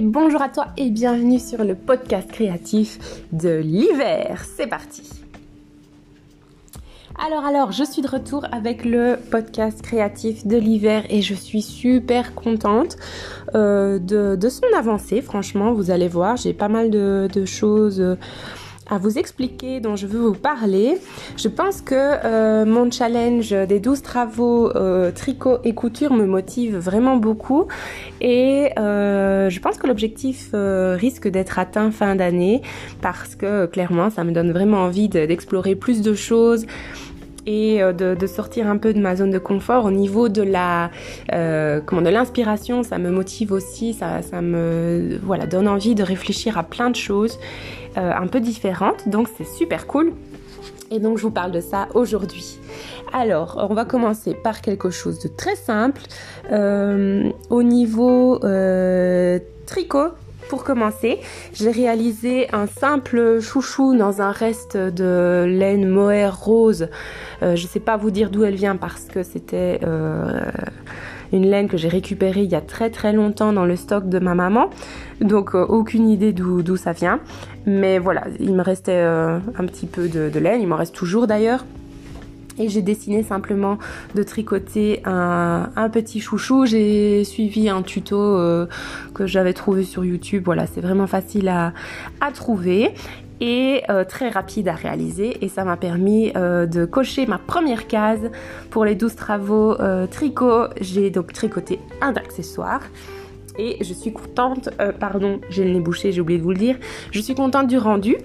bonjour à toi et bienvenue sur le podcast créatif de l'hiver. C'est parti. Alors alors, je suis de retour avec le podcast créatif de l'hiver et je suis super contente euh, de, son avancée. Franchement, vous allez voir, j'ai pas mal de, de choses à vous expliquer, dont je veux vous parler. Je pense que euh, mon challenge des 12 travaux euh, tricot et couture me motive vraiment beaucoup. Et euh, je pense que l'objectif risque d'être atteint fin d'année parce que clairement ça me donne vraiment envie d'explorer plus de choses et de, sortir un peu de ma zone de confort. Au niveau de la comment de l'inspiration ça me motive aussi ça, ça me voilà donne envie de réfléchir à plein de choses euh, un peu différente, donc c'est super cool. Et donc je vous parle de ça aujourd'hui. Alors, on va commencer par quelque chose de très simple. Euh, au niveau euh, tricot, pour commencer, j'ai réalisé un simple chouchou dans un reste de laine mohair rose. je ne sais pas vous dire d'où elle vient parce que c'était une laine que j'ai récupérée il y a très très longtemps dans le stock de ma maman. Donc euh, aucune idée d'où ça vient. Mais voilà, il me restait euh, un petit peu de, laine, il m'en reste toujours d'ailleurs. Et j'ai dessiné simplement de tricoter un, petit chouchou. J'ai suivi un tuto euh, que j'avais trouvé sur YouTube. Voilà, c'est vraiment facile à trouver et euh, très rapide à réaliser et ça m'a permis euh, de cocher ma première case pour les 12 travaux euh, tricot. J'ai donc tricoté un accessoire et je suis contente, pardon j'ai le nez bouché j'ai oublié de vous le dire, je suis contente du rendu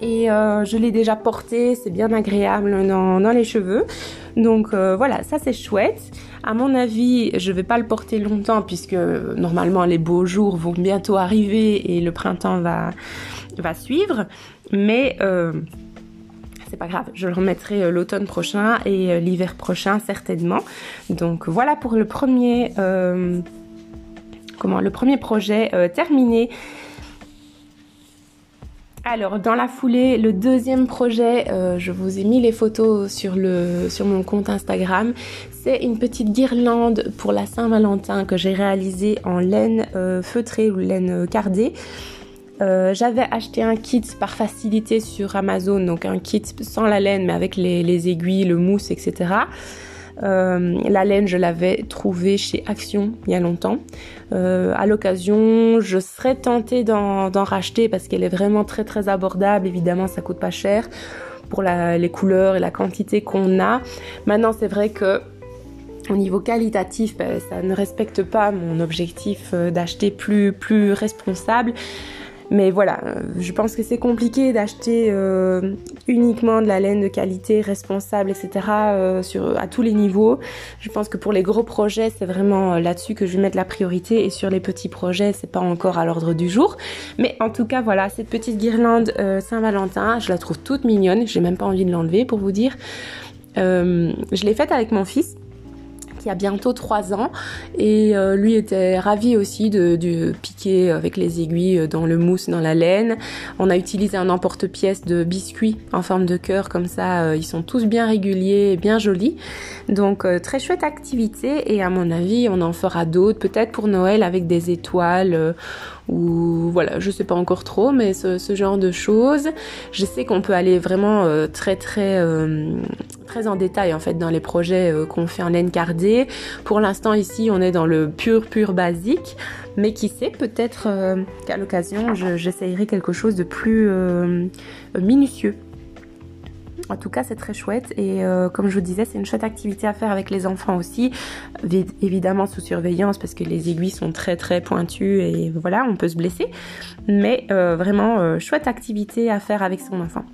et je l'ai déjà porté, c'est bien agréable dans, dans, les cheveux. Donc voilà, ça c'est chouette. À mon avis, je vais pas le porter longtemps puisque normalement les beaux jours vont bientôt arriver et le printemps va, va suivre, mais euh, c'est pas grave, je le remettrai euh, l'automne prochain et euh, l'hiver prochain certainement. Donc voilà pour le premier, comment, le premier projet terminé. Alors dans la foulée, le deuxième projet, je vous ai mis les photos sur, le, sur mon compte Instagram. C'est une petite guirlande pour la Saint-Valentin que j'ai réalisée en laine feutrée ou laine cardée. Euh, j'avais acheté un kit par facilité sur Amazon, donc un kit sans la laine mais avec les, aiguilles, le mousse, etc. Euh, la laine, je l'avais trouvé chez Action il y a longtemps. Euh, à l'occasion, je serais tentée d'en racheter parce qu'elle est vraiment très très abordable. Évidemment, ça coûte pas cher pour les couleurs et la quantité qu'on a. Maintenant, c'est vrai que au niveau qualitatif, ben, ça ne respecte pas mon objectif d'acheter plus, plus responsable. Mais voilà, euh, je pense que c'est compliqué d'acheter euh, uniquement de la laine de qualité, responsable, etc. Euh, à tous les niveaux. Je pense que pour les gros projets, c'est vraiment là-dessus que je vais mettre la priorité. Et sur les petits projets, c'est pas encore à l'ordre du jour. Mais en tout cas, voilà, cette petite guirlande Saint-Valentin, je la trouve toute mignonne. J'ai même pas envie de l'enlever pour vous dire. je l'ai faite avec mon fils il y a bientôt trois ans et euh, lui était ravi aussi de, piquer avec les aiguilles dans le mousse, dans la laine. On a utilisé un emporte-pièce de biscuits en forme de cœur comme ça, euh, ils sont tous bien réguliers, et bien jolis. Donc euh, très chouette activité et à mon avis on en fera d'autres, peut-être pour Noël avec des étoiles ou voilà, je sais pas encore trop, mais ce, genre de choses. Je sais qu'on peut aller vraiment très très très en détail en fait dans les projets qu'on fait en laine. Pour l'instant ici, on est dans le pur pur basique, mais qui sait, peut-être euh, qu'à l'occasion, j'essayerai quelque chose de plus euh, minutieux. En tout cas, c'est très chouette et euh, comme je vous disais, c'est une chouette activité à faire avec les enfants aussi, évidemment sous surveillance parce que les aiguilles sont très très pointues et voilà, on peut se blesser, mais vraiment chouette activité à faire avec son enfant.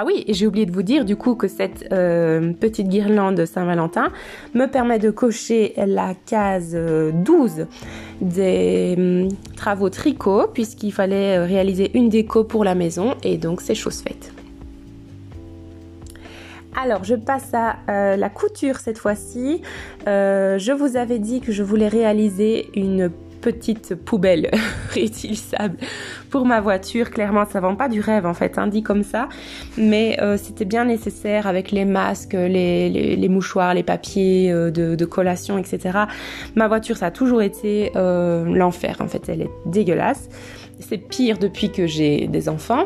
Ah oui, j'ai oublié de vous dire du coup que cette euh, petite guirlande Saint-Valentin me permet de cocher la case 12 euh, des hum, travaux tricot puisqu'il fallait euh, réaliser une déco pour la maison et donc c'est chose faite. Alors, je passe à la couture cette fois-ci. je vous avais dit que je voulais réaliser une petite poubelle réutilisable pour ma voiture. Clairement, ça vend pas du rêve en fait, hein, dit comme ça, mais euh, c'était bien nécessaire avec les masques, les, mouchoirs, les papiers euh, de, collation, etc. Ma voiture, ça a toujours été euh, l'enfer en fait, elle est dégueulasse. C'est pire depuis que j'ai des enfants,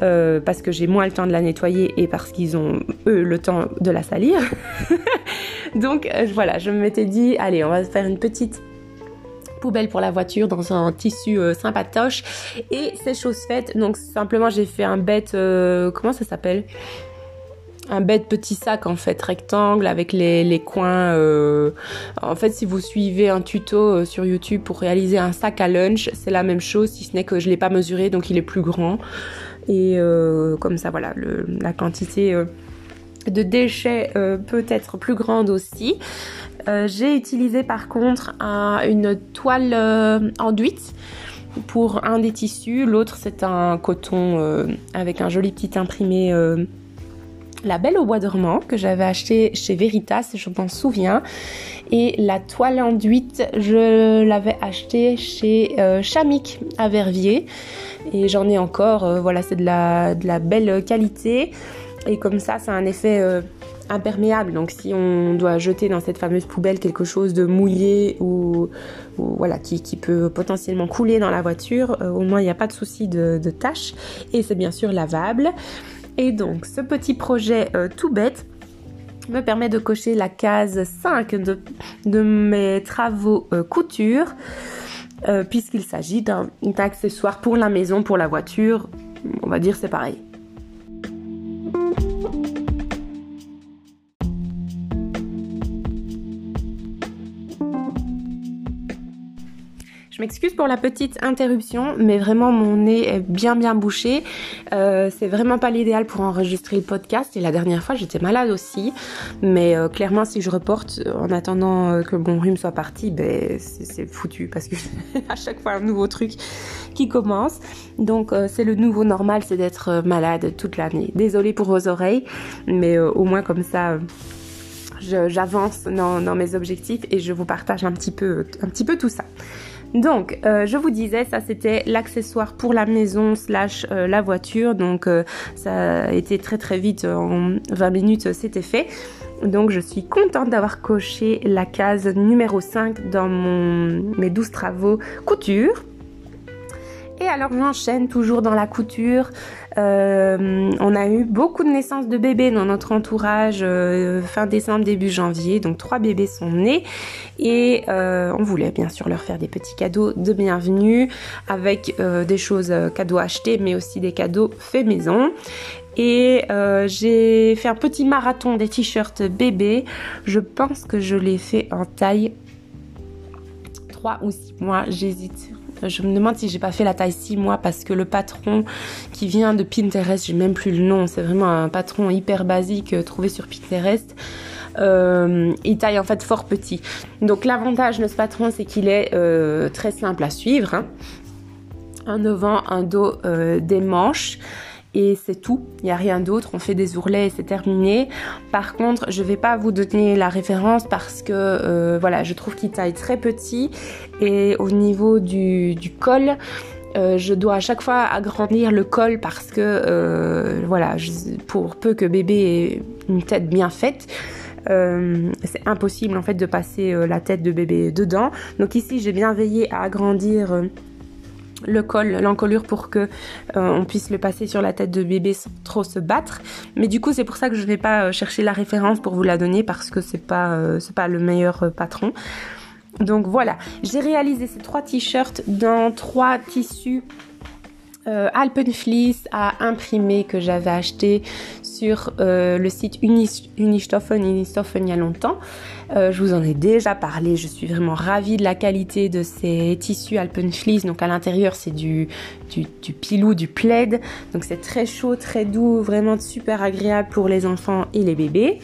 parce que j'ai moins le temps de la nettoyer et parce qu'ils ont, eux, le temps de la salir. Donc voilà, je m'étais dit, allez, on va faire une petite poubelle pour la voiture dans un tissu euh, sympatoche et c'est chose faite donc simplement j'ai fait un bête comment ça s'appelle? Un bête petit sac en fait rectangle avec les, coins. Euh, en fait, si vous suivez un tuto euh, sur YouTube pour réaliser un sac à lunch, c'est la même chose, si ce n'est que je l'ai pas mesuré, donc il est plus grand. Et euh, comme ça, voilà, la quantité de déchets peut être plus grande aussi. J'ai utilisé par contre une toile enduite pour un des tissus, l'autre c'est un coton avec un joli petit imprimé la Belle au bois dormant que j'avais acheté chez Veritas, je m'en souviens. Et la toile enduite, je l'avais acheté chez euh, Chamic à Verviers. Et j'en ai encore, euh, voilà, c'est de la, de la belle qualité. Et comme ça, ça a un effet euh, imperméable. Donc si on doit jeter dans cette fameuse poubelle quelque chose de mouillé ou, voilà qui, peut potentiellement couler dans la voiture, au moins il n'y a pas de souci de, de tâche. Et c'est bien sûr lavable. Et donc ce petit projet euh, tout bête me permet de cocher la case 5 de, mes travaux euh, couture euh, puisqu'il s'agit d'un accessoire pour la maison, pour la voiture. On va dire c'est pareil. Je m'excuse pour la petite interruption, mais vraiment mon nez est bien bien bouché. Euh, c'est vraiment pas l'idéal pour enregistrer le podcast. Et la dernière fois, j'étais malade aussi. Mais euh, clairement, si je reporte en attendant euh, que mon rhume soit parti, ben c'est foutu parce que à chaque fois un nouveau truc qui commence. Donc c'est le nouveau normal, c'est d'être malade toute l'année. Désolée pour vos oreilles, mais au moins comme ça j'avance dans, dans, mes objectifs et je vous partage un petit peu, un petit peu tout ça. Donc, euh, je vous disais, ça c'était l'accessoire pour la maison slash euh, la voiture. Donc, euh, ça a été très très vite, en 20 minutes, c'était fait. Donc, je suis contente d'avoir coché la case numéro 5 dans mes 12 travaux couture. Et alors j'enchaîne toujours dans la couture. Euh, on a eu beaucoup de naissances de bébés dans notre entourage euh, fin décembre, début janvier. Donc trois bébés sont nés et euh, on voulait bien sûr leur faire des petits cadeaux de bienvenue avec des choses cadeaux achetés mais aussi des cadeaux faits maison. Et j'ai fait un petit marathon des t-shirts bébés. Je pense que je l'ai fait en taille 3 ou 6 mois, j'hésite je me demande si j'ai pas fait la taille 6 mois parce que le patron qui vient de Pinterest, j'ai même plus le nom, c'est vraiment un patron hyper basique euh, trouvé sur Pinterest. Euh, il taille en fait fort petit. Donc l'avantage de ce patron, c'est qu'il est, euh, très simple à suivre. Hein. Un devant, un dos, des manches et c'est tout. Il n'y a rien d'autre. On fait des ourlets et c'est terminé. Par contre, je vais pas vous donner la référence parce que euh, voilà, je trouve qu'il taille très petit et au niveau du, col. Euh, je dois à chaque fois agrandir le col parce que euh, voilà, pour peu que bébé ait une tête bien faite, c'est impossible en fait de passer la tête de bébé dedans. Donc ici, j'ai bien veillé à agrandir le col, l'encolure pour que euh, on puisse le passer sur la tête de bébé sans trop se battre. Mais du coup, c'est pour ça que je vais pas euh, chercher la référence pour vous la donner parce que c'est pas euh, pas le meilleur patron. Donc voilà, j'ai réalisé ces trois t-shirts dans trois tissus euh, Alpenfleece à imprimer que j'avais acheté sur euh, le site Unistoffen, Unistoffen il y a longtemps. Euh, je vous en ai déjà parlé, je suis vraiment ravie de la qualité de ces tissus Alpenfleece. Donc à l'intérieur c'est du, du, du, pilou, du plaid. Donc c'est très chaud, très doux, vraiment super agréable pour les enfants et les bébés.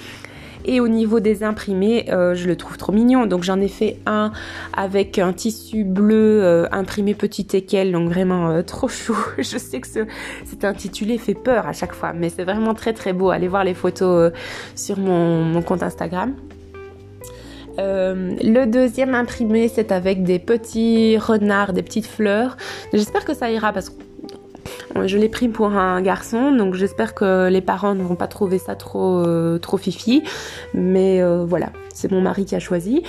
Et au niveau des imprimés, euh, je le trouve trop mignon. Donc j'en ai fait un avec un tissu bleu euh, imprimé petit équel, donc vraiment euh, trop chou. je sais que c'est intitulé fait peur à chaque fois, mais c'est vraiment très très beau. Allez voir les photos sur mon, mon, compte Instagram. le deuxième imprimé, c'est avec des petits renards, des petites fleurs. J'espère que ça ira parce que Je l'ai pris pour un garçon, donc j'espère que les parents ne vont pas trouver ça trop, trop fifi. Mais voilà, c'est mon mari qui a choisi.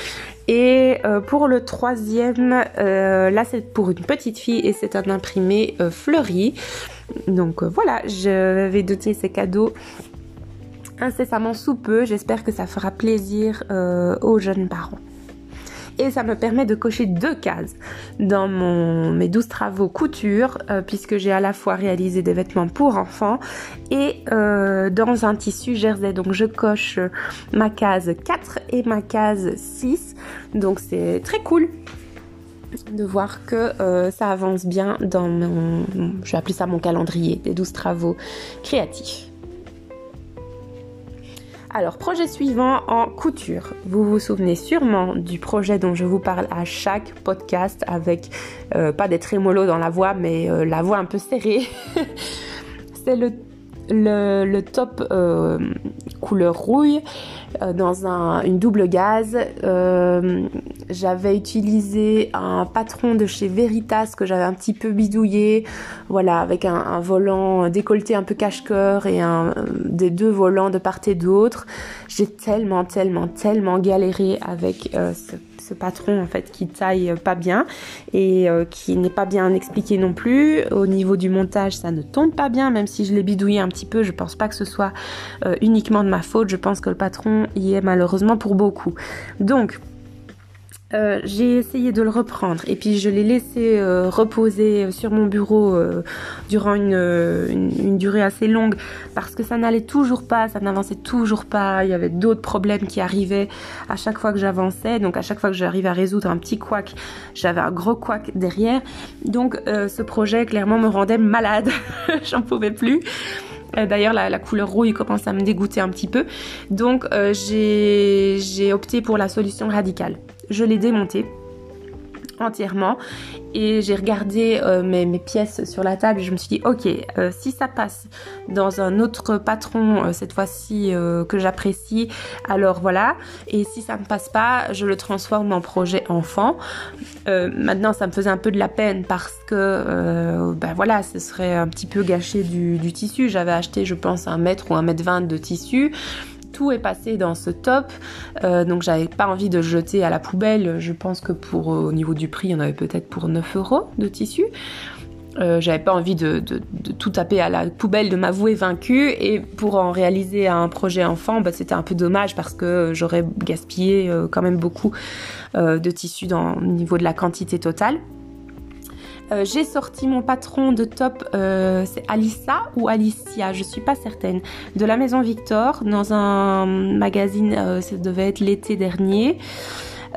Et pour le troisième, là c'est pour une petite fille et c'est un imprimé fleuri. Donc voilà, je vais donner ces cadeaux incessamment sous peu. J'espère que ça fera plaisir euh, aux jeunes parents. Et ça me permet de cocher deux cases dans mes 12 travaux couture, euh, puisque j'ai à la fois réalisé des vêtements pour enfants et euh, dans un tissu jersey. Donc je coche ma case 4 et ma case 6. Donc c'est très cool de voir que ça avance bien dans mon, je vais appeler ça mon calendrier des 12 travaux créatifs. Alors, projet suivant en couture. Vous vous souvenez sûrement du projet dont je vous parle à chaque podcast avec euh, pas des trémolos dans la voix, mais euh, la voix un peu serrée. C'est le le, top euh, couleur rouille euh, dans une double gaze. Euh, j'avais utilisé un patron de chez Veritas que j'avais un petit peu bidouillé, voilà, avec un, volant décolleté un peu cache-cœur et un, des deux volants de part et d'autre. J'ai tellement, tellement, tellement galéré avec ce patron en fait qui taille pas bien et euh, qui n'est pas bien expliqué non plus. Au niveau du montage, ça ne tombe pas bien, même si je l'ai bidouillé un petit peu. Je pense pas que ce soit euh, uniquement de ma faute. Je pense que le patron y est malheureusement pour beaucoup. Donc euh, j'ai essayé de le reprendre et puis je l'ai laissé euh, reposer sur mon bureau euh, durant une, une, durée assez longue parce que ça n'allait toujours pas, ça n'avançait toujours pas, il y avait d'autres problèmes qui arrivaient à chaque fois que j'avançais, donc à chaque fois que j'arrivais à résoudre un petit couac, j'avais un gros couac derrière. Donc ce projet clairement me rendait malade, j'en pouvais plus. D'ailleurs, la, la, couleur rouille commence à me dégoûter un petit peu. Donc, j'ai opté pour la solution radicale je l'ai démonté entièrement et j'ai regardé euh, mes, pièces sur la table et je me suis dit ok euh, si ça passe dans un autre patron euh, cette fois-ci que j'apprécie alors voilà. Et si ça ne passe pas je le transforme en projet enfant. Maintenant ça me faisait un peu de la peine parce que ben voilà ce serait un petit peu gâché du, du tissu. J'avais acheté je pense un mètre ou un mètre vingt de tissu tout est passé dans ce top. Euh, donc j'avais pas envie de jeter à la poubelle. Je pense que pour euh, au niveau du prix, on avait peut-être pour 9 euros de tissu. Euh, j'avais pas envie de, tout taper à la poubelle, de m'avouer vaincue. Et pour en réaliser un projet enfant, bah, c'était un peu dommage parce que j'aurais gaspillé quand même beaucoup de tissu dans, au niveau de la quantité totale. Euh, j'ai sorti mon patron de top, euh, c'est Alissa ou Alicia, je suis pas certaine, de la maison Victor dans un magazine, euh, ça devait être l'été dernier.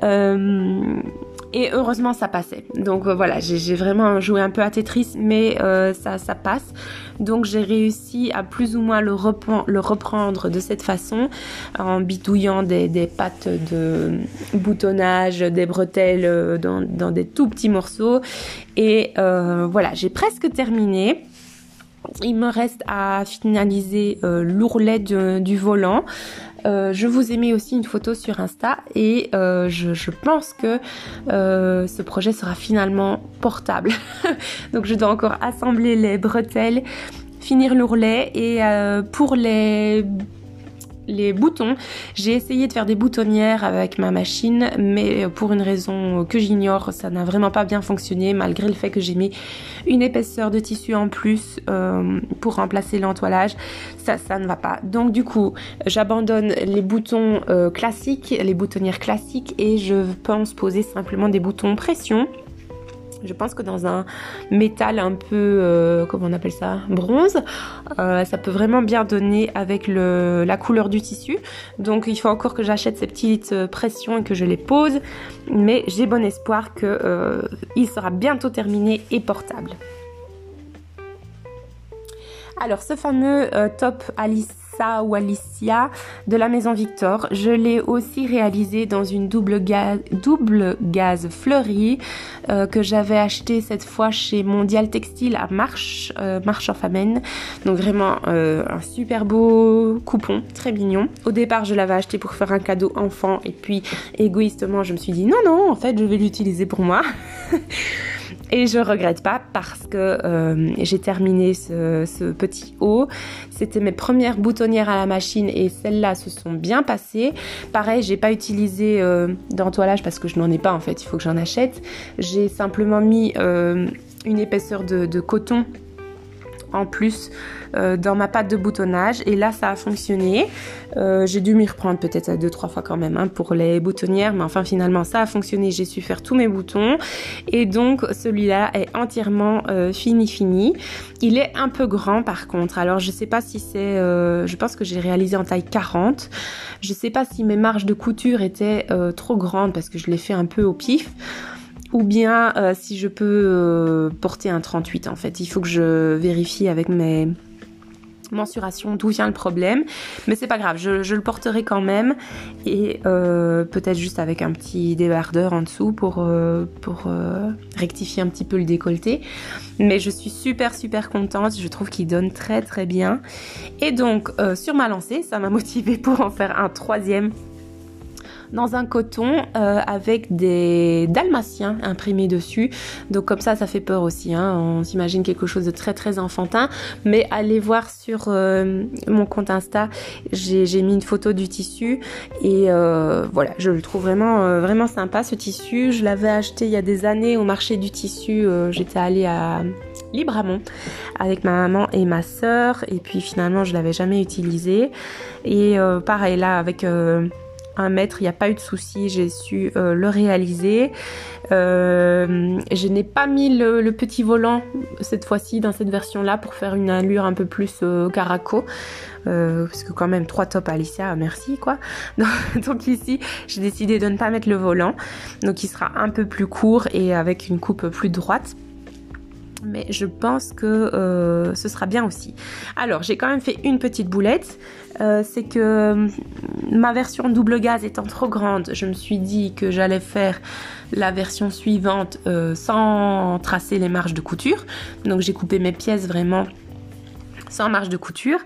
et heureusement ça passait. Donc voilà, j'ai vraiment joué un peu à Tetris, mais ça, ça passe. Donc j'ai réussi à plus ou moins le, reprendre de cette façon en bidouillant des, pattes de boutonnage, des bretelles dans, dans des tout petits morceaux et euh, voilà, j'ai presque terminé. Il me reste à finaliser euh, l'ourlet du volant. Euh, je vous ai mis aussi une photo sur Insta et je, pense que ce projet sera finalement portable. Donc je dois encore assembler les bretelles, finir l'ourlet et pour les les boutons. J'ai essayé de faire des boutonnières avec ma machine, mais pour une raison que j'ignore, ça n'a vraiment pas bien fonctionné, malgré le fait que j'ai mis une épaisseur de tissu en plus euh, pour remplacer l'entoilage. Ça, ça ne va pas. Donc du coup, j'abandonne les boutons euh, classiques, les boutonnières classiques, et je pense poser simplement des boutons pression je pense que dans un métal un peu, euh, comment on appelle ça, bronze, euh, ça peut vraiment bien donner avec la couleur du tissu. Donc il faut encore que j'achète ces petites euh, pressions et que je les pose. Mais j'ai bon espoir qu'il sera bientôt terminé et portable. Alors ce fameux top Alice ou Alicia de la maison Victor. Je l'ai aussi réalisé dans une double gaz, double gaz fleurie euh, que j'avais acheté cette fois chez Mondial Textile à Marche, euh, Marche en Famenne. Donc vraiment euh, un super beau coupon, très mignon. Au départ, je l'avais acheté pour faire un cadeau enfant et puis égoïstement, je me suis dit non non, en fait, je vais l'utiliser pour moi. et je regrette pas parce que euh, j'ai terminé ce, petit haut. C'était mes premières boutonnières à la machine et celles-là se sont bien passées. Pareil, j'ai pas utilisé euh, d'entoilage parce que je n'en ai pas en fait, il faut que j'en achète. J'ai simplement mis euh, une épaisseur de coton en plus euh, dans ma pâte de boutonnage et là ça a fonctionné. Euh, j'ai dû m'y reprendre peut-être deux trois fois quand même hein, pour les boutonnières mais enfin finalement ça a fonctionné. J'ai su faire tous mes boutons et donc celui-là est entièrement euh, fini fini. Il est un peu grand par contre. Alors je sais pas si c'est, je pense que j'ai réalisé en taille 40. Je sais pas si mes marges de couture étaient trop grandes parce que je l'ai fait un peu au pif ou bien euh, si je peux euh, porter un 38 en fait. Il faut que je vérifie avec mes mensurations d'où vient le problème, mais c'est pas grave, je, le porterai quand même et euh, peut-être juste avec un petit débardeur en dessous pour, pour rectifier un petit peu le décolleté. Mais je suis super super contente, je trouve qu'il donne très très bien. Et donc sur ma lancée, ça m'a motivée pour en faire un troisième dans un coton euh, avec des dalmatiens imprimés dessus. Donc comme ça, ça fait peur aussi. Hein. On s'imagine quelque chose de très très enfantin. Mais allez voir sur euh, mon compte Insta, j'ai mis une photo du tissu et euh, voilà, je le trouve vraiment vraiment sympa ce tissu. Je l'avais acheté il y a des années au marché du tissu. J'étais allée à Libramont avec ma maman et ma sœur et puis finalement je l'avais jamais utilisé. Et pareil là avec un mètre, il n'y a pas eu de souci, j'ai su euh, le réaliser. Euh, je n'ai pas mis le, petit volant cette fois-ci dans cette version-là pour faire une allure un peu plus euh, caraco. parce que quand même trois tops Alicia, merci quoi. Donc, ici, j'ai décidé de ne pas mettre le volant. Donc il sera un peu plus court et avec une coupe plus droite mais je pense que ce sera bien aussi. Alors, j'ai quand même fait une petite boulette. Euh, c'est que euh, ma version double gaz étant trop grande, je me suis dit que j'allais faire la version suivante euh, sans tracer les marges de couture. Donc j'ai coupé mes pièces vraiment sans marge de couture.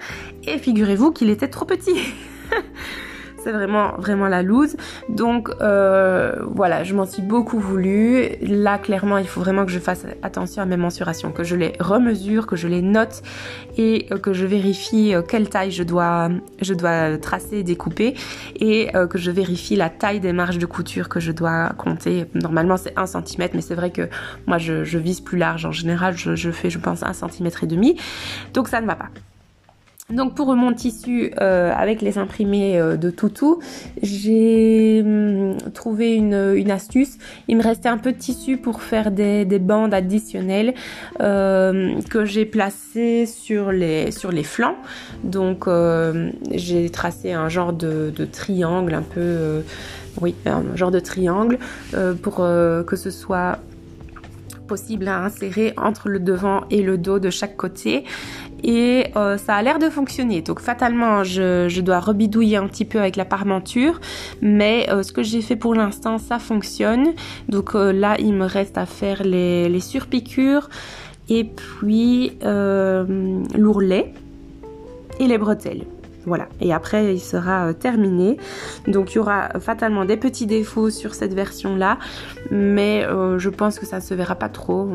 Et figurez-vous qu'il était trop petit. c'est vraiment vraiment la loose. Donc euh, voilà, je m'en suis beaucoup voulu. Là, clairement, il faut vraiment que je fasse attention à mes mensurations, que je les remesure, que je les note et euh, que je vérifie euh, quelle taille je dois, je dois tracer, découper et que je vérifie la taille des marges de couture que je dois compter. Normalement, c'est 1 cm, mais c'est vrai que moi, je, vise plus large. En général, je, je fais, je pense, 1 cm et demi. Donc ça ne va pas. Donc pour mon tissu euh, avec les imprimés euh, de Toutou, j'ai hum, trouvé une, astuce. Il me restait un peu de tissu pour faire des, bandes additionnelles euh, que j'ai placées sur les, sur les flancs. Donc j'ai tracé un genre de, de, triangle un peu... oui, un genre de triangle pour que ce soit possible à insérer entre le devant et le dos de chaque côté et euh, ça a l'air de fonctionner. Donc fatalement, je, dois rebidouiller un petit peu avec la parmenture, mais euh, ce que j'ai fait pour l'instant, ça fonctionne. Donc euh, là, il me reste à faire les, les surpiqûres et puis l'ourlet et les bretelles. Voilà, et après il sera euh, terminé. Donc il y aura fatalement des petits défauts sur cette version-là, mais euh, je pense que ça ne se verra pas trop.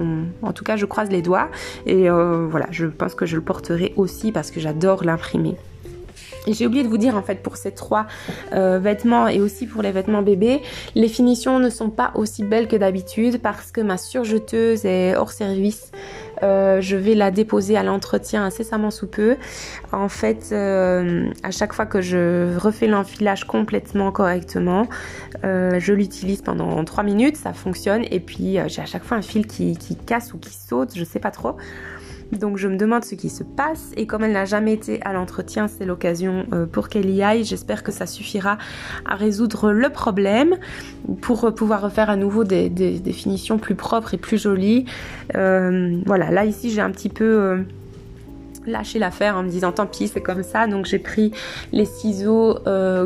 En tout cas, je croise les doigts et euh, voilà, je pense que je le porterai aussi parce que j'adore l'imprimer. J'ai oublié de vous dire en fait pour ces trois vêtements et aussi pour les vêtements bébés, les finitions ne sont pas aussi belles que d'habitude parce que ma surjeteuse est hors service euh, je vais la déposer à l'entretien incessamment sous peu. En fait, euh, à chaque fois que je refais l'enfilage complètement correctement, euh, je l'utilise pendant 3 minutes, ça fonctionne. Et puis j'ai à chaque fois un fil qui, casse ou qui saute, je sais pas trop. Donc je me demande ce qui se passe et comme elle n'a jamais été à l'entretien, c'est l'occasion euh, pour qu'elle y aille. J'espère que ça suffira à résoudre le problème pour euh, pouvoir refaire à nouveau des, finitions plus propres et plus jolies. Euh, voilà, là ici j'ai un petit peu... lâché l'affaire en me disant tant pis c'est comme ça. Donc j'ai pris les ciseaux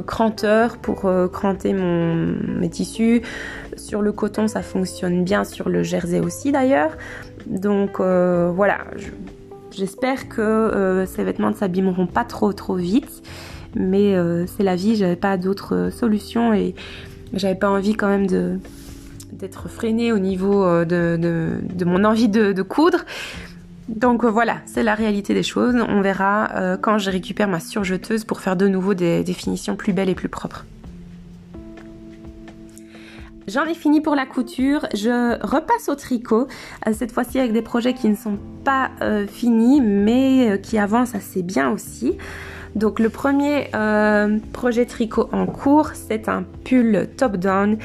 cranteurs pour cranter mon, mes tissus. Sur le coton ça fonctionne bien sur le jersey aussi d'ailleurs. Donc euh, voilà, j'espère que euh, ces vêtements ne s'abîmeront pas trop trop vite. Mais euh, c'est la vie, j'avais pas d'autre solution et j'avais pas envie quand même de, d'être freinée au niveau de, mon envie de, coudre. Donc voilà, c'est la réalité des choses. On verra quand je récupère ma surjeteuse pour faire de nouveau des définitions plus belles et plus propres. J'en ai fini pour la couture, je repasse au tricot, euh, cette fois-ci avec des projets qui ne sont pas euh, finis mais euh, qui avancent assez bien aussi. Donc le premier projet tricot en cours, c'est un pull top-down.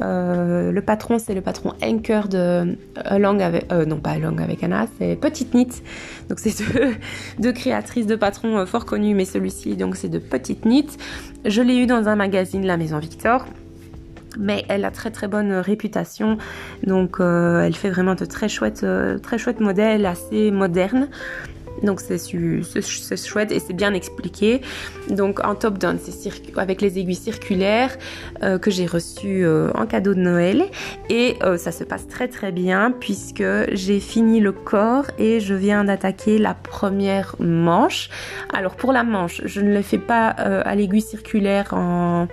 Le patron, c'est le patron Anchor de Long avec... non pas avec Anna, c'est Petite Knit. Donc c'est deux, créatrices de patrons fort connues, mais celui-ci, donc c'est de Petite Knit. Je l'ai eu dans un magazine, La Maison Victor mais elle a très très bonne réputation. Donc euh, elle fait vraiment de très chouettes, euh, très chouettes modèles assez modernes. Donc c'est chouette et c'est bien expliqué. Donc en top down, c'est avec les aiguilles circulaires euh, que j'ai reçues euh, en cadeau de Noël et euh, ça se passe très très bien puisque j'ai fini le corps et je viens d'attaquer la première manche. Alors pour la manche, je ne le fais pas à l'aiguille circulaire en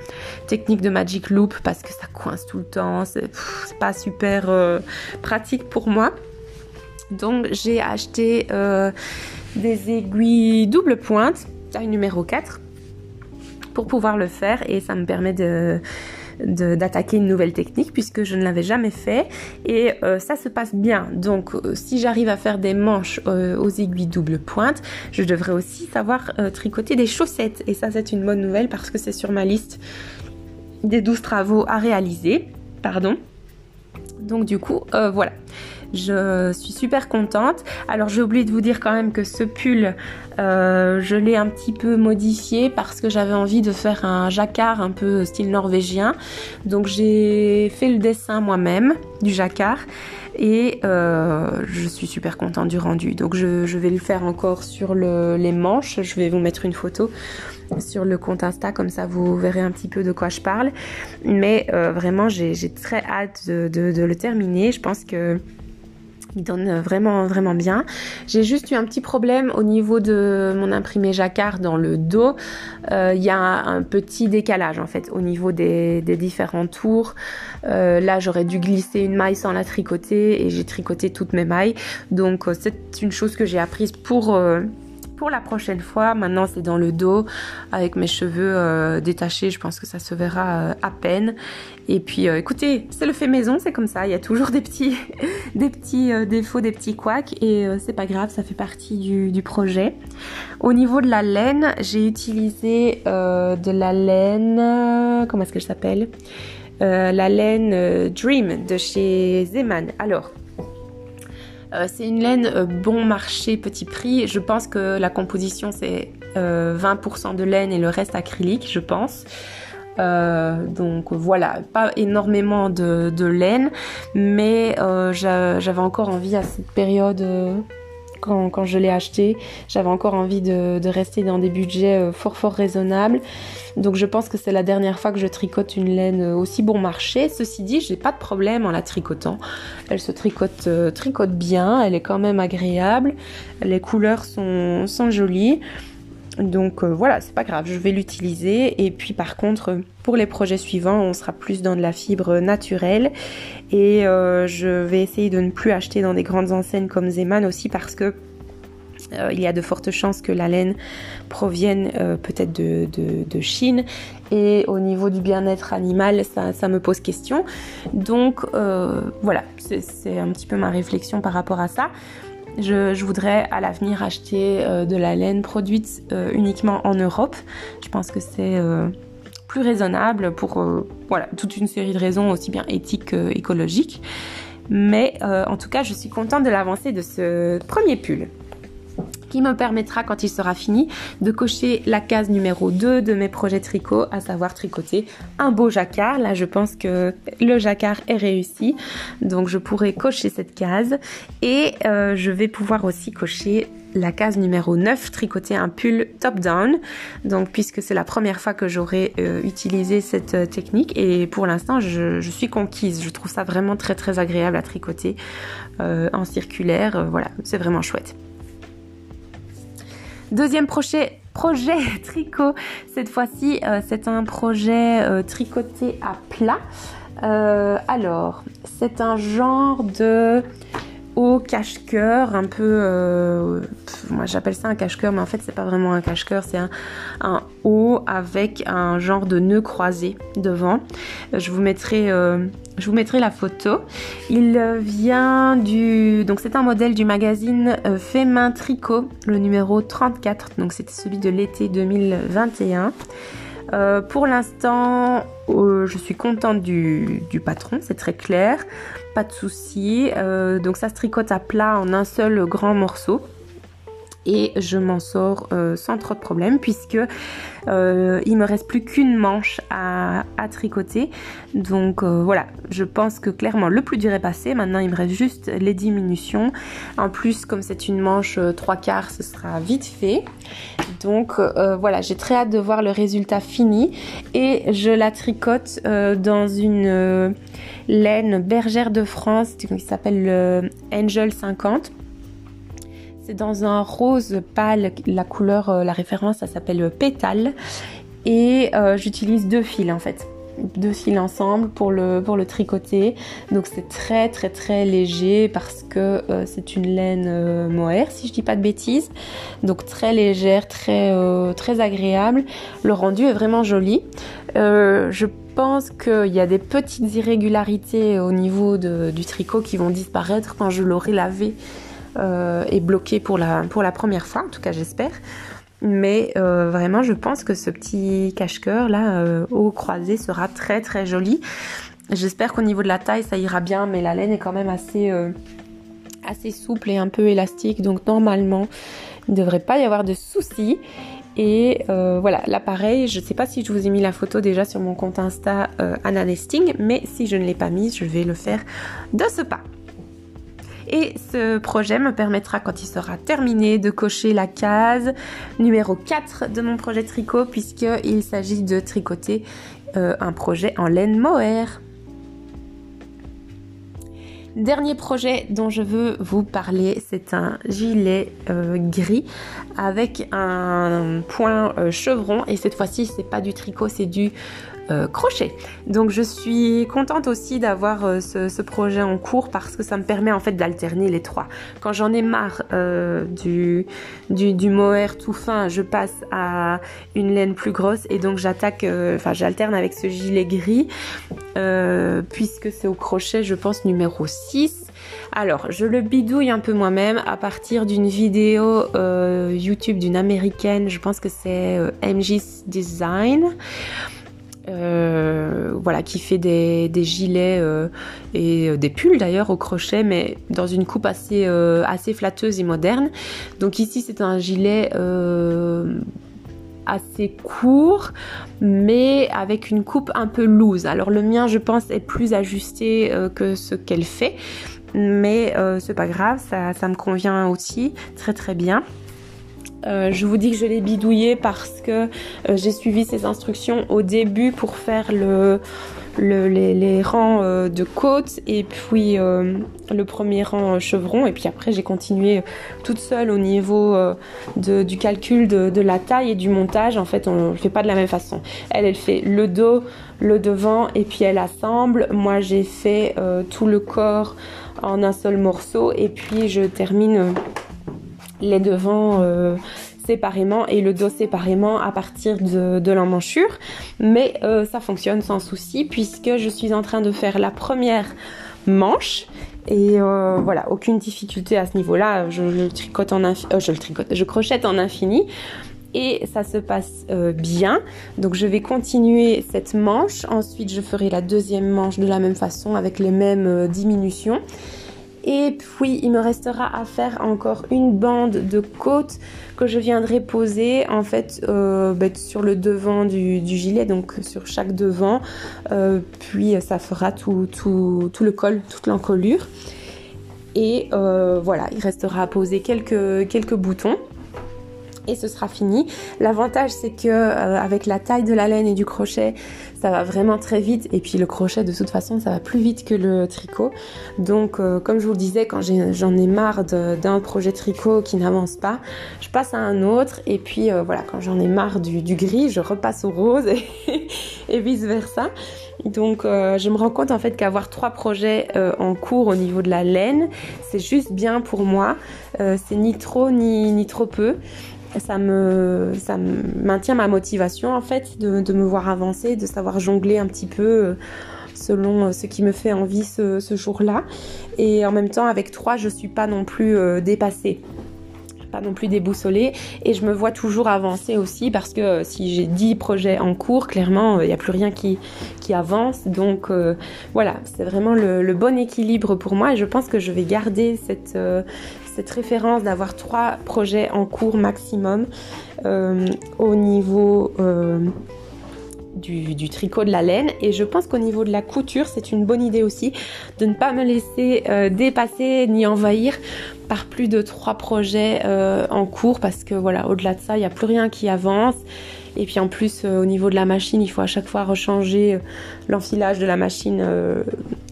technique de magic loop parce que ça coince tout le temps, c'est pas super pratique pour moi. Donc j'ai acheté euh, des aiguilles double pointe, taille numéro 4, pour pouvoir le faire et ça me permet de d'attaquer une nouvelle technique puisque je ne l'avais jamais fait et euh, ça se passe bien. Donc euh, si j'arrive à faire des manches aux aiguilles double pointe je devrais aussi savoir tricoter des chaussettes et ça c'est une bonne nouvelle parce que c'est sur ma liste des 12 travaux à réaliser. Pardon. Donc du coup voilà je suis super contente. Alors j'ai oublié de vous dire quand même que ce pull, euh, je l'ai un petit peu modifié parce que j'avais envie de faire un jacquard un peu style norvégien. Donc j'ai fait le dessin moi-même du jacquard et euh, je suis super contente du rendu. Donc je, vais le faire encore sur les manches. Je vais vous mettre une photo sur le compte Insta, comme ça vous verrez un petit peu de quoi je parle. Mais euh, vraiment, j'ai très hâte de, le terminer. Je pense que il donne vraiment vraiment bien. J'ai juste eu un petit problème au niveau de mon imprimé jacquard dans le dos. Euh, il y a un, petit décalage en fait au niveau des, différents tours. Euh, là j'aurais dû glisser une maille sans la tricoter et j'ai tricoté toutes mes mailles. Donc euh, c'est une chose que j'ai apprise pour pour la prochaine fois. Maintenant, c'est dans le dos avec mes cheveux euh, détachés. Je pense que ça se verra euh, à peine. Et puis, euh, écoutez, c'est le fait maison, c'est comme ça. Il y a toujours des petits, des petits défauts, des petits couacs. Et c'est pas grave, ça fait partie du, du, projet. Au niveau de la laine, j'ai utilisé de la laine... comment est-ce qu'elle s'appelle? La laine Dream de chez Zeman. Alors, euh, c'est une laine euh, bon marché, petit prix. Je pense que la composition c'est 20% euh, de laine et le reste acrylique, je pense. donc voilà, pas énormément de, laine, mais j'avais encore envie à cette période quand, je l'ai acheté. J'avais encore envie de, rester dans des budgets euh, fort fort raisonnables. Donc je pense que c'est la dernière fois que je tricote une laine euh, aussi bon marché. Ceci dit, j'ai pas de problème en la tricotant. Elle se tricote, euh, tricote bien, elle est quand même agréable. Les couleurs sont, sont jolies. Donc euh, voilà, c'est pas grave, je vais l'utiliser. Et puis par contre, pour les projets suivants, on sera plus dans de la fibre naturelle. Et euh, je vais essayer de ne plus acheter dans des grandes enseignes comme Zeman aussi parce que euh, il y a de fortes chances que la laine provienne peut-être de, Chine. Et au niveau du bien-être animal, ça, ça, me pose question. Donc voilà, c'est un petit peu ma réflexion par rapport à ça. Je, voudrais à l'avenir acheter euh, de la laine produite euh, uniquement en Europe. Je pense que c'est euh, plus raisonnable pour toute une série de raisons aussi bien éthiques qu'écologiques. Mais en tout cas, je suis contente de l'avancée de ce premier pull qui me permettra quand il sera fini de cocher la case numéro 2 de mes projets tricot, à savoir tricoter un beau jacquard. Là je pense que le jacquard est réussi, donc je pourrai cocher cette case et euh, je vais pouvoir aussi cocher la case numéro 9, tricoter un pull top-down. Donc puisque c'est la première fois que j'aurai euh, utilisé cette euh, technique et pour l'instant je, suis conquise. Je trouve ça vraiment très très agréable à tricoter en circulaire. voilà, c'est vraiment chouette. Deuxième projet, tricot. Cette fois-ci, euh, c'est un projet euh, tricoté à plat. alors, c'est un genre de haut cache-cœur, un peu, euh, moi j'appelle ça un cache-cœur, mais en fait c'est pas vraiment un cache-cœur, c'est un, haut avec un genre de nœud croisé devant. Je vous mettrai, euh, je vous mettrai la photo. Il vient du, donc c'est un modèle du magazine euh, Fait Main Tricot, le numéro 34, donc c'était celui de l'été 2021. pour l'instant, je suis contente du patron, c'est très clair pas de souci. Euh, donc ça se tricote à plat en un seul grand morceau et je m'en sors euh, sans trop de problème puisque euh, il me reste plus qu'une manche à, tricoter. Donc voilà. Je pense que clairement le plus dur est passé. Maintenant il me reste juste les diminutions. En plus comme c'est une manche trois quarts ce sera vite fait. Donc voilà. J'ai très hâte de voir le résultat fini. Et je la tricote dans une laine bergère de France qui s'appelle le Angel 50. C'est dans un rose pâle, la couleur, euh, la référence, ça s'appelle pétale. Et euh, j'utilise deux fils en fait deux fils ensemble pour le, pour le tricoter. Donc c'est très très très léger parce que euh, c'est une laine mohair si je dis pas de bêtises. Donc très légère, très, très agréable. Le rendu est vraiment joli. je pense qu'il y a des petites irrégularités au niveau du tricot qui vont disparaître quand je l'aurai lavé euh, et bloqué pour la, pour la première fois, en tout cas j'espère. Mais euh, vraiment, je pense que ce petit cache-cœur là euh, au croisé sera très très joli. J'espère qu'au niveau de la taille ça ira bien, mais la laine est quand même assez, assez souple et un peu élastique, donc normalement il ne devrait pas y avoir de soucis. Et euh, voilà, l'appareil, je ne sais pas si je vous ai mis la photo déjà sur mon compte Insta euh, Anna Nesting, mais si je ne l'ai pas mise, je vais le faire de ce pas. Et ce projet me permettra, quand il sera terminé, de cocher la case numéro 4 de mon projet tricot, puisqu'il s'agit de tricoter euh, un projet en laine mohair. Dernier projet dont je veux vous parler, c'est un gilet euh, gris avec un point euh, chevron et cette fois-ci c'est pas du tricot, c'est du euh, crochet. Donc je suis contente aussi d'avoir euh, ce, projet en cours parce que ça me permet en fait d'alterner les trois. Quand j'en ai marre euh, du, du, mohair tout fin, je passe à une laine plus grosse et donc j'attaque, enfin j'alterne avec ce gilet gris puisque c'est au crochet je pense numéro 6. Alors, je le bidouille un peu moi-même à partir d'une vidéo YouTube d'une américaine, je pense que c'est MG's Design. Euh, voilà, qui fait des, gilets euh, et euh, des pulls d'ailleurs au crochet, mais dans une coupe assez, assez flatteuse et moderne. Donc ici c'est un gilet assez court, mais avec une coupe un peu loose. Alors le mien, je pense, est plus ajusté que ce qu'elle fait, mais c'est pas grave, ça, ça me convient aussi très très bien. Euh, je vous dis que je l'ai bidouillé parce que euh, j'ai suivi ces instructions au début pour faire le, les, rangs euh, de côte et puis le premier rang chevron. Et puis après j'ai continué toute seule au niveau du calcul de, la taille et du montage. En fait on ne le fait pas de la même façon. Elle elle fait le dos le devant et puis elle assemble. Moi j'ai fait tout le corps en un seul morceau et puis je termine les devants euh, séparément et le dos séparément à partir de, l'emmanchure. Mais euh, ça fonctionne sans souci puisque je suis en train de faire la première manche. Et euh, voilà, aucune difficulté à ce niveau-là. Je tricote en je le je crochette en infini et ça se passe bien. Donc je vais continuer cette manche. Ensuite, je ferai la deuxième manche de la même façon avec les mêmes diminutions. Et puis il me restera à faire encore une bande de côte que je viendrai poser en fait euh, ben, sur le devant du, gilet, donc sur chaque devant. Euh, puis ça fera tout, le col, toute l'encolure. Et euh, voilà, il restera à poser quelques, boutons. et ce sera fini. L'avantage c'est que avec la taille de la laine et du crochet, ça va vraiment très vite et puis le crochet de toute façon ça va plus vite que le tricot. Donc euh, comme je vous le disais quand j'en ai, marre d'un projet tricot qui n'avance pas, je passe à un autre et puis euh, voilà quand j'en ai marre du, gris, je repasse au rose et, et vice versa. Donc je me rends compte en fait qu'avoir trois projets en cours au niveau de la laine, c'est juste bien pour moi. c'est ni trop ni, ni trop peu ça me, maintient ma motivation en fait de, me voir avancer, de savoir jongler un petit peu euh, selon euh, ce qui me fait envie ce, jour-là. Et en même temps, avec trois, je suis pas non plus euh, dépassée pas non plus déboussolée. Et je me vois toujours avancer aussi parce que si j'ai 10 projets en cours, clairement il n'y a plus rien qui, qui avance. Donc voilà c'est vraiment le, bon équilibre pour moi. Et je pense que je vais garder cette, cette référence d'avoir trois projets en cours maximum euh, au niveau euh, du, tricot de la laine. Et je pense qu'au niveau de la couture, c'est une bonne idée aussi de ne pas me laisser euh, dépasser ni envahir par plus de trois projets en cours parce que voilà, au-delà de ça, il n'y a plus rien qui avance. Et puis en plus, au niveau de la machine, il faut à chaque fois rechanger l'enfilage de la machine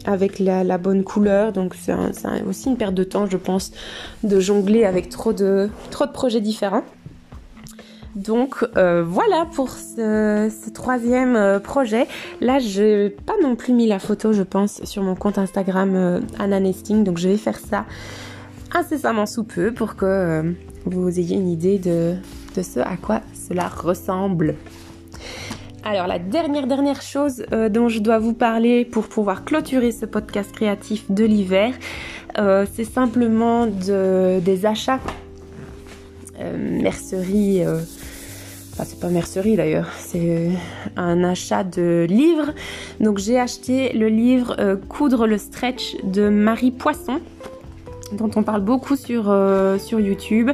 avec la, bonne couleur. Donc c'est aussi une perte de temps, je pense, de jongler avec trop de projets différents. Donc euh, voilà pour ce, troisième euh, projet. Là, je n'ai pas non plus mis la photo, je pense, sur mon compte Instagram euh, Anna Nesting. Donc je vais faire ça incessamment sous peu pour que vous ayez une idée de, de ce à quoi cela ressemble. Alors la dernière dernière chose dont je dois vous parler pour pouvoir clôturer ce podcast créatif de l'hiver, c'est simplement des achats mercerie. Enfin, c'est pas mercerie d'ailleurs, c'est un achat de livres. Donc j'ai acheté le livre Coudre le stretch de Marie Poisson, dont on parle beaucoup sur, sur YouTube.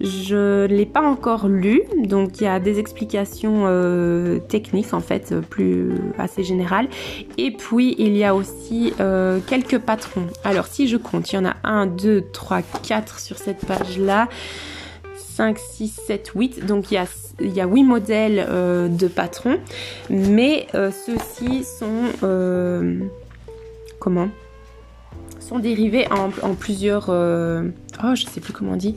Je ne l'ai pas encore lu, donc il y a des explications euh, techniques en fait, plus assez générales. Et puis il y a aussi euh, quelques patrons. Alors si je compte, il y en a 1, 2, 3, 4 sur cette page-là. 5, 6, 7, 8. Donc il y a, il y a 8 modèles euh, de patrons. Mais ceux-ci sont... comment? Sont dérivés en, en plusieurs... oh, je sais plus comment on dit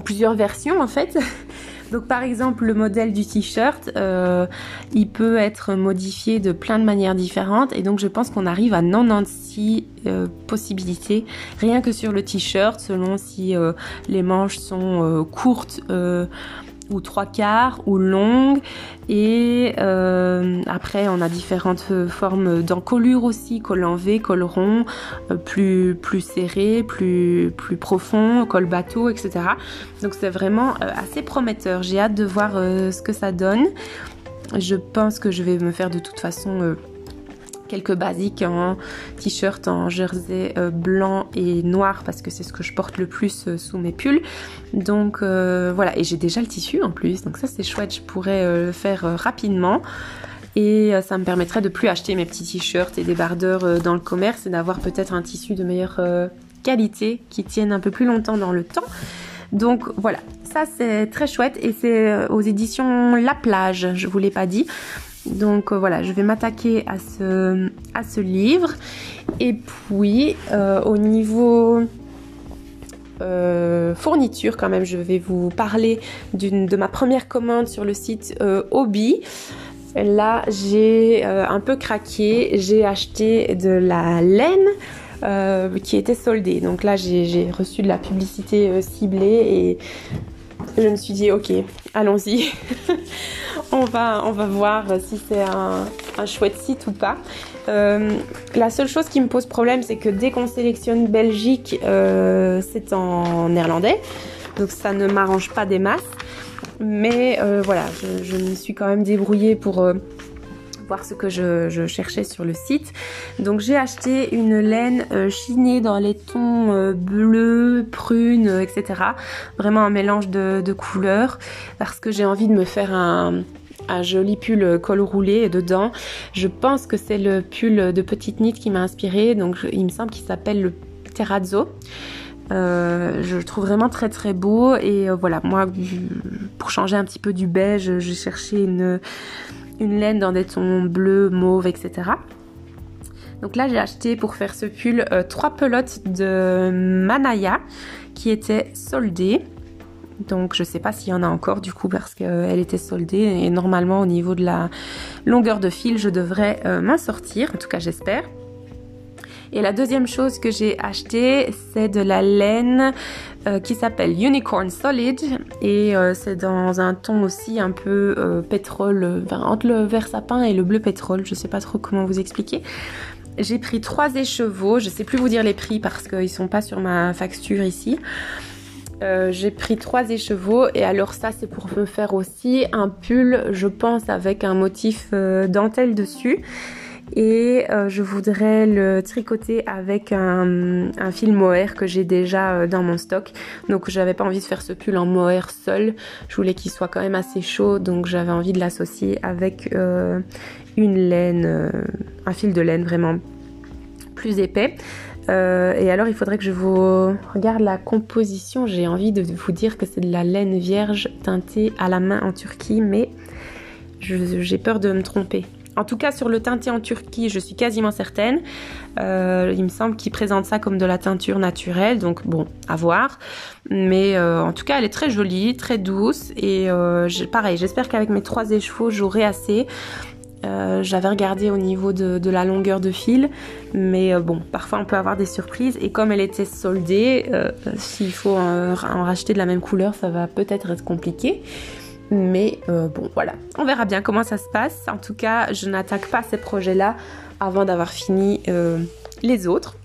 plusieurs versions en fait. Donc par exemple le modèle du t-shirt, euh, il peut être modifié de plein de manières différentes et donc je pense qu'on arrive à 96 euh, possibilités rien que sur le t-shirt selon si euh, les manches sont courtes ou trois quarts ou longue et euh, après on a différentes formes d'encolure aussi col en V col rond euh, plus plus serré plus plus profond col bateau etc donc c'est vraiment euh, assez prometteur. J'ai hâte de voir ce que ça donne. Je pense que je vais me faire de toute façon quelques basiques en t-shirt, en jersey euh, blanc et noir parce que c'est ce que je porte le plus euh, sous mes pulls. Donc euh, voilà, et j'ai déjà le tissu en plus, donc ça c'est chouette, je pourrais le faire rapidement. Et ça me permettrait de plus acheter mes petits t-shirts et des bardeurs dans le commerce et d'avoir peut-être un tissu de meilleure qualité qui tienne un peu plus longtemps dans le temps. Donc voilà, ça c'est très chouette et c'est aux éditions La Plage, je vous l'ai pas dit. Donc euh, voilà, je vais m'attaquer à ce, livre. Et puis euh, au niveau euh, fourniture quand même, je vais vous parler de ma première commande sur le site Hobby. Là, j'ai un peu craqué. J'ai acheté de la laine qui était soldée. Donc là, j'ai reçu de la publicité ciblée et je me suis dit, ok, allons-y. on, va, voir si c'est un, chouette site ou pas. Euh, la seule chose qui me pose problème, c'est que dès qu'on sélectionne Belgique, euh, c'est en néerlandais. Donc ça ne m'arrange pas des masses. Mais euh, voilà, je, je, me suis quand même débrouillée pour ce que je, cherchais sur le site. Donc j'ai acheté une laine euh, chinée dans les tons euh, bleus, prunes, euh, etc. Vraiment un mélange de, couleurs parce que j'ai envie de me faire un, joli pull col roulé dedans. Je pense que c'est le pull de petite nid qui m'a inspiré. Donc il me semble qu'il s'appelle le Terrazzo. je le trouve vraiment très très beau et voilà, moi pour changer un petit peu du beige, j'ai cherché une, une laine dans des tons bleus, mauve, etc. Donc là, j'ai acheté pour faire ce pull trois pelotes de Manaya qui étaient soldées. Donc je sais pas s'il y en a encore du coup parce qu'elle était soldée et normalement au niveau de la longueur de fil je devrais euh, m'en sortir, en tout cas j'espère. Et la deuxième chose que j'ai acheté c'est de la laine euh, qui s'appelle Unicorn Solid. Et euh, c'est dans un ton aussi un peu pétrole, entre le vert sapin et le bleu pétrole, je sais pas trop comment vous expliquer. J'ai pris trois écheveaux, je sais plus vous dire les prix parce qu'ils sont pas sur ma facture ici. Euh, j'ai pris trois écheveaux et alors ça c'est pour me faire aussi un pull je pense avec un motif euh, dentelle dessus et euh, je voudrais le tricoter avec un, fil mohair que j'ai déjà dans mon stock donc j'avais pas envie de faire ce pull en mohair seul je voulais qu'il soit quand même assez chaud donc j'avais envie de l'associer avec une laine un fil de laine vraiment plus épais euh, et alors, il faudrait que je vous regarde la composition. J'ai envie de vous dire que c'est de la laine vierge teintée à la main en Turquie, mais j'ai peur de me tromper. En tout cas, sur le teinté en Turquie, je suis quasiment certaine. Euh, il me semble qu'il présente ça comme de la teinture naturelle, donc bon, à voir. Mais euh, en tout cas, elle est très jolie, très douce. Et pareil, j'espère qu'avec mes trois écheveaux, j'aurai assez. Euh, j'avais regardé au niveau de, la longueur de fil, mais euh, bon, parfois on peut avoir des surprises. Et comme elle était soldée, euh, s'il faut en, racheter de la même couleur, ça va peut-être être compliqué. Mais bon, voilà, on verra bien comment ça se passe. En tout cas, je n'attaque pas ces projets-là avant d'avoir fini les autres.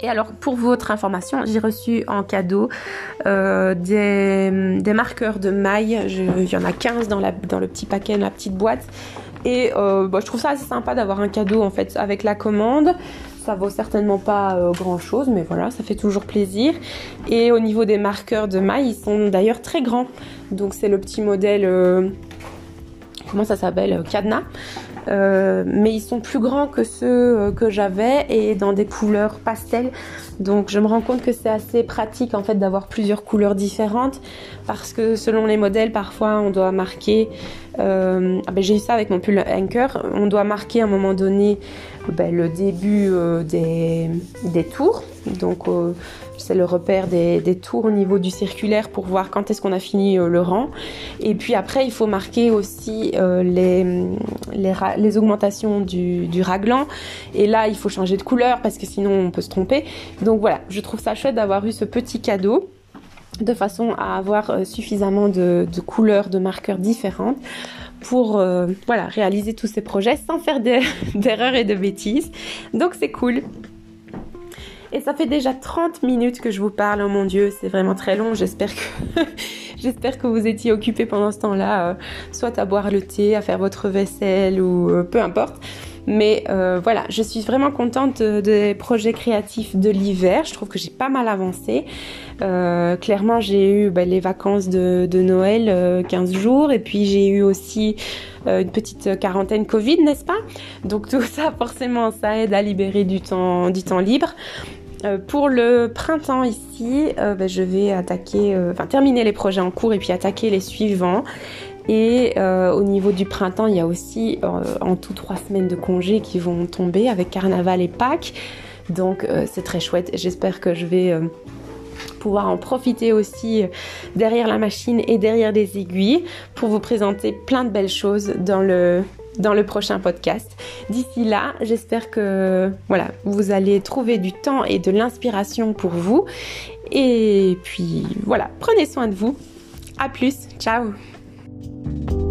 Et alors, pour votre information, j'ai reçu en cadeau des, marqueurs de maille. il y en a 15 dans, le petit paquet, dans la petite boîte. Et euh, bah, je trouve ça assez sympa d'avoir un cadeau en fait avec la commande. Ça vaut certainement pas euh, grand chose, mais voilà, ça fait toujours plaisir. Et au niveau des marqueurs de maille, ils sont d'ailleurs très grands. Donc c'est le petit modèle, euh, comment ça s'appelle, cadenas. mais ils sont plus grands que ceux que j'avais et dans des couleurs pastel. Donc je me rends compte que c'est assez pratique en fait d'avoir plusieurs couleurs différentes parce que selon les modèles parfois on doit marquer euh, ah ben, j'ai eu ça avec mon pull Anchor on doit marquer à un moment donné ben, le début euh, des, tours. Donc euh, c'est le repère des, tours au niveau du circulaire pour voir quand est-ce qu'on a fini le rang. Et puis après il faut marquer aussi les, augmentations du, raglan. Et là il faut changer de couleur parce que sinon on peut se tromper. Donc voilà. Je trouve ça chouette d'avoir eu ce petit cadeau de façon à avoir euh, suffisamment de, couleurs, de marqueurs différentes pour euh, voilà, réaliser tous ces projets sans faire d'erreurs et de bêtises. Donc c'est cool. Et ça fait déjà 30 minutes que je vous parle, oh mon dieu, c'est vraiment très long. J'espère que vous étiez occupés pendant ce temps-là, euh, soit à boire le thé, à faire votre vaisselle ou peu importe. Mais euh, voilà, je suis vraiment contente des projets créatifs de l'hiver. Je trouve que j'ai pas mal avancé. Euh, clairement, j'ai eu bah, les vacances de, Noël, 15 euh, jours, et puis j'ai eu aussi une petite quarantaine Covid, n'est-ce pas? Donc tout ça, forcément, ça aide à libérer du temps, libre. pour le printemps ici, bah, je vais attaquer, terminer les projets en cours et puis attaquer les suivants. Et euh, au niveau du printemps, il y a aussi euh, en tout trois semaines de congés qui vont tomber avec Carnaval et Pâques. Donc euh, c'est très chouette. J'espère que je vais pouvoir en profiter aussi derrière la machine et derrière des aiguilles pour vous présenter plein de belles choses dans le dans le prochain podcast. D'ici là, j'espère que voilà, vous allez trouver du temps et de l'inspiration pour vous. Et puis voilà, prenez soin de vous. À plus, ciao you